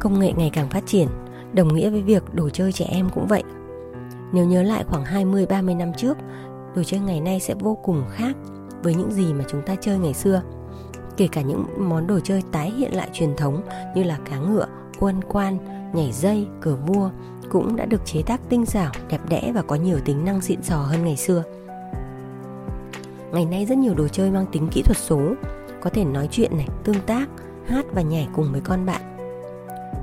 Công nghệ ngày càng phát triển, đồng nghĩa với việc đồ chơi trẻ em cũng vậy. Nếu nhớ lại khoảng 20-30 năm trước, đồ chơi ngày nay sẽ vô cùng khác với những gì mà chúng ta chơi ngày xưa. Kể cả những món đồ chơi tái hiện lại truyền thống như là cá ngựa, quân quan, nhảy dây, cờ vua cũng đã được chế tác tinh xảo, đẹp đẽ và có nhiều tính năng xịn sò hơn ngày xưa. Ngày nay rất nhiều đồ chơi mang tính kỹ thuật số, có thể nói chuyện này, tương tác, hát và nhảy cùng với con bạn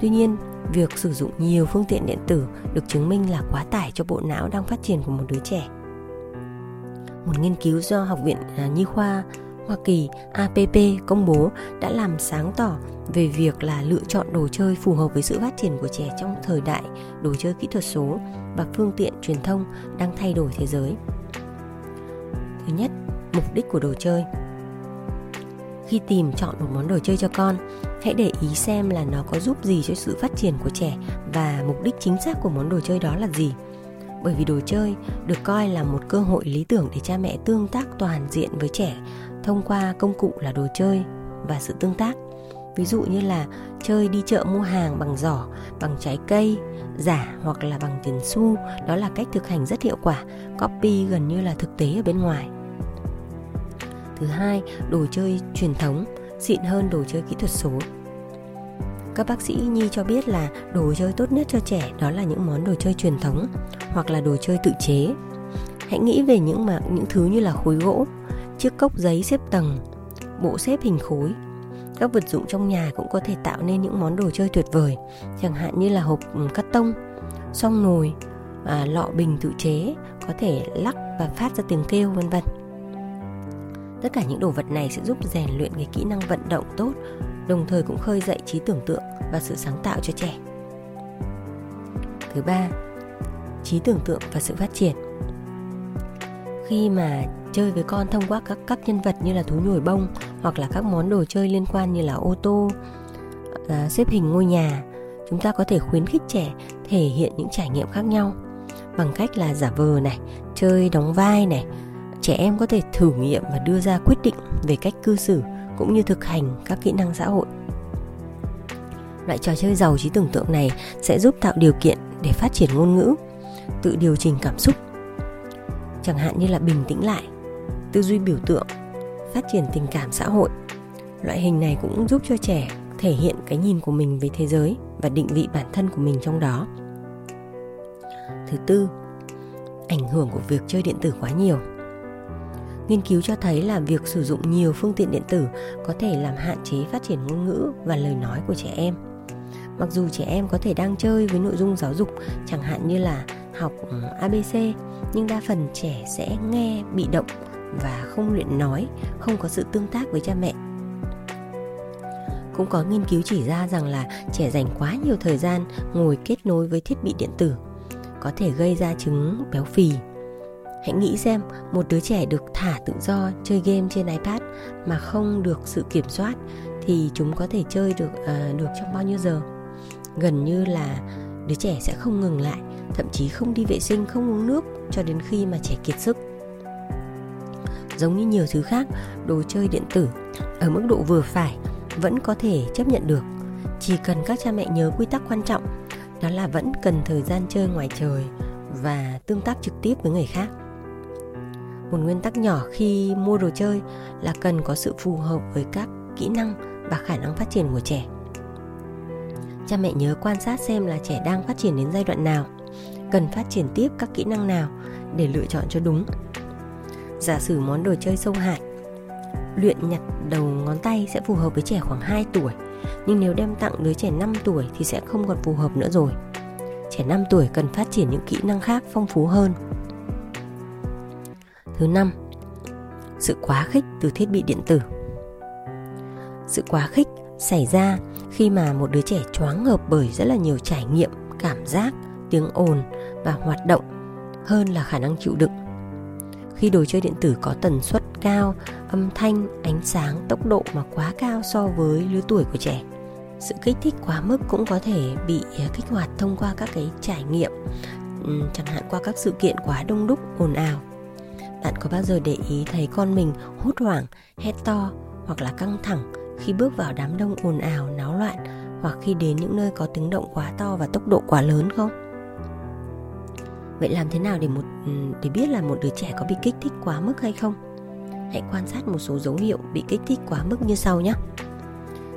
Tuy nhiên, việc sử dụng nhiều phương tiện điện tử được chứng minh là quá tải cho bộ não đang phát triển của một đứa trẻ. Một nghiên cứu do Học viện à, Nhi khoa Hoa Kỳ APP công bố đã làm sáng tỏ về việc là lựa chọn đồ chơi phù hợp với sự phát triển của trẻ trong thời đại đồ chơi kỹ thuật số và phương tiện truyền thông đang thay đổi thế giới. Thứ nhất, mục đích của đồ chơi khi tìm chọn một món đồ chơi cho con, hãy để ý xem là nó có giúp gì cho sự phát triển của trẻ và mục đích chính xác của món đồ chơi đó là gì. Bởi vì đồ chơi được coi là một cơ hội lý tưởng để cha mẹ tương tác toàn diện với trẻ thông qua công cụ là đồ chơi và sự tương tác. Ví dụ như là chơi đi chợ mua hàng bằng giỏ, bằng trái cây, giả hoặc là bằng tiền xu, đó là cách thực hành rất hiệu quả, copy gần như là thực tế ở bên ngoài. Thứ hai, đồ chơi truyền thống xịn hơn đồ chơi kỹ thuật số. Các bác sĩ Nhi cho biết là đồ chơi tốt nhất cho trẻ đó là những món đồ chơi truyền thống hoặc là đồ chơi tự chế. Hãy nghĩ về những mà những thứ như là khối gỗ, chiếc cốc giấy xếp tầng, bộ xếp hình khối. Các vật dụng trong nhà cũng có thể tạo nên những món đồ chơi tuyệt vời, chẳng hạn như là hộp cắt tông, song nồi, à, lọ bình tự chế có thể lắc và phát ra tiếng kêu vân vân. Tất cả những đồ vật này sẽ giúp rèn luyện cái kỹ năng vận động tốt, đồng thời cũng khơi dậy trí tưởng tượng và sự sáng tạo cho trẻ. Thứ ba, trí tưởng tượng và sự phát triển. Khi mà chơi với con thông qua các các nhân vật như là thú nhồi bông hoặc là các món đồ chơi liên quan như là ô tô, à, xếp hình ngôi nhà, chúng ta có thể khuyến khích trẻ thể hiện những trải nghiệm khác nhau bằng cách là giả vờ này, chơi đóng vai này, trẻ em có thể thử nghiệm và đưa ra quyết định về cách cư xử cũng như thực hành các kỹ năng xã hội. Loại trò chơi giàu trí tưởng tượng này sẽ giúp tạo điều kiện để phát triển ngôn ngữ, tự điều chỉnh cảm xúc, chẳng hạn như là bình tĩnh lại, tư duy biểu tượng, phát triển tình cảm xã hội. Loại hình này cũng giúp cho trẻ thể hiện cái nhìn của mình về thế giới và định vị bản thân của mình trong đó. Thứ tư, ảnh hưởng của việc chơi điện tử quá nhiều. Nghiên cứu cho thấy là việc sử dụng nhiều phương tiện điện tử có thể làm hạn chế phát triển ngôn ngữ và lời nói của trẻ em. Mặc dù trẻ em có thể đang chơi với nội dung giáo dục chẳng hạn như là học ừ, ABC nhưng đa phần trẻ sẽ nghe bị động và không luyện nói, không có sự tương tác với cha mẹ. Cũng có nghiên cứu chỉ ra rằng là trẻ dành quá nhiều thời gian ngồi kết nối với thiết bị điện tử có thể gây ra chứng béo phì Hãy nghĩ xem một đứa trẻ được thả tự do chơi game trên iPad mà không được sự kiểm soát thì chúng có thể chơi được à, được trong bao nhiêu giờ? Gần như là đứa trẻ sẽ không ngừng lại, thậm chí không đi vệ sinh, không uống nước cho đến khi mà trẻ kiệt sức. Giống như nhiều thứ khác, đồ chơi điện tử ở mức độ vừa phải vẫn có thể chấp nhận được. Chỉ cần các cha mẹ nhớ quy tắc quan trọng, đó là vẫn cần thời gian chơi ngoài trời và tương tác trực tiếp với người khác một nguyên tắc nhỏ khi mua đồ chơi là cần có sự phù hợp với các kỹ năng và khả năng phát triển của trẻ. Cha mẹ nhớ quan sát xem là trẻ đang phát triển đến giai đoạn nào, cần phát triển tiếp các kỹ năng nào để lựa chọn cho đúng. Giả sử món đồ chơi sâu hại, luyện nhặt đầu ngón tay sẽ phù hợp với trẻ khoảng 2 tuổi, nhưng nếu đem tặng đứa trẻ 5 tuổi thì sẽ không còn phù hợp nữa rồi. Trẻ 5 tuổi cần phát triển những kỹ năng khác phong phú hơn. Thứ năm, sự quá khích từ thiết bị điện tử. Sự quá khích xảy ra khi mà một đứa trẻ choáng ngợp bởi rất là nhiều trải nghiệm cảm giác tiếng ồn và hoạt động hơn là khả năng chịu đựng khi đồ chơi điện tử có tần suất cao âm thanh ánh sáng tốc độ mà quá cao so với lứa tuổi của trẻ sự kích thích quá mức cũng có thể bị à, kích hoạt thông qua các cái trải nghiệm chẳng hạn qua các sự kiện quá đông đúc ồn ào bạn có bao giờ để ý thấy con mình hốt hoảng, hét to hoặc là căng thẳng khi bước vào đám đông ồn ào, náo loạn hoặc khi đến những nơi có tiếng động quá to và tốc độ quá lớn không? Vậy làm thế nào để một ừ, để biết là một đứa trẻ có bị kích thích quá mức hay không? Hãy quan sát một số dấu hiệu bị kích thích quá mức như sau nhé.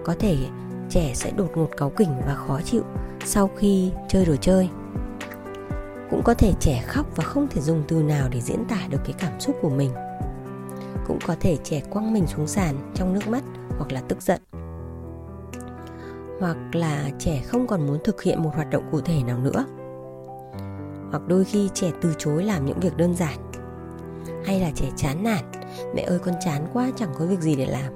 Có thể trẻ sẽ đột ngột cáu kỉnh và khó chịu sau khi chơi đồ chơi cũng có thể trẻ khóc và không thể dùng từ nào để diễn tả được cái cảm xúc của mình. Cũng có thể trẻ quăng mình xuống sàn trong nước mắt hoặc là tức giận. Hoặc là trẻ không còn muốn thực hiện một hoạt động cụ thể nào nữa. Hoặc đôi khi trẻ từ chối làm những việc đơn giản. Hay là trẻ chán nản, mẹ ơi, con chán quá, chẳng có việc gì để làm.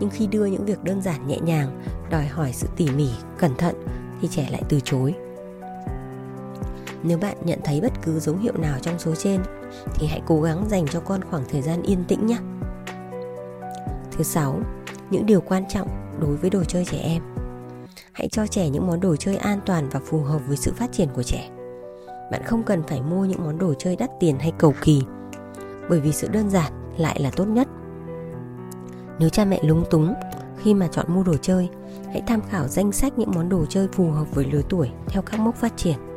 Nhưng khi đưa những việc đơn giản nhẹ nhàng, đòi hỏi sự tỉ mỉ, cẩn thận thì trẻ lại từ chối nếu bạn nhận thấy bất cứ dấu hiệu nào trong số trên thì hãy cố gắng dành cho con khoảng thời gian yên tĩnh nhé. Thứ sáu, những điều quan trọng đối với đồ chơi trẻ em. Hãy cho trẻ những món đồ chơi an toàn và phù hợp với sự phát triển của trẻ. Bạn không cần phải mua những món đồ chơi đắt tiền hay cầu kỳ, bởi vì sự đơn giản lại là tốt nhất. Nếu cha mẹ lúng túng khi mà chọn mua đồ chơi, hãy tham khảo danh sách những món đồ chơi phù hợp với lứa tuổi theo các mốc phát triển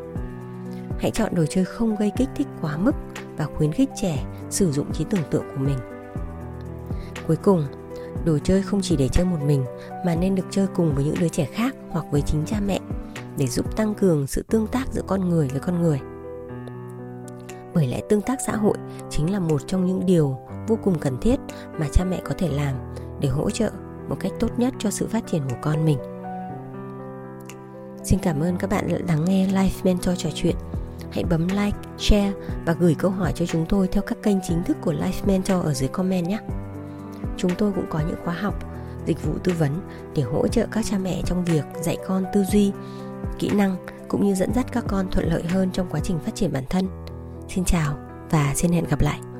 hãy chọn đồ chơi không gây kích thích quá mức và khuyến khích trẻ sử dụng trí tưởng tượng của mình. Cuối cùng, đồ chơi không chỉ để chơi một mình mà nên được chơi cùng với những đứa trẻ khác hoặc với chính cha mẹ để giúp tăng cường sự tương tác giữa con người với con người. Bởi lẽ tương tác xã hội chính là một trong những điều vô cùng cần thiết mà cha mẹ có thể làm để hỗ trợ một cách tốt nhất cho sự phát triển của con mình. Xin cảm ơn các bạn đã lắng nghe Life Mentor trò chuyện hãy bấm like, share và gửi câu hỏi cho chúng tôi theo các kênh chính thức của Life Mentor ở dưới comment nhé. Chúng tôi cũng có những khóa học, dịch vụ tư vấn để hỗ trợ các cha mẹ trong việc dạy con tư duy, kỹ năng cũng như dẫn dắt các con thuận lợi hơn trong quá trình phát triển bản thân. Xin chào và xin hẹn gặp lại.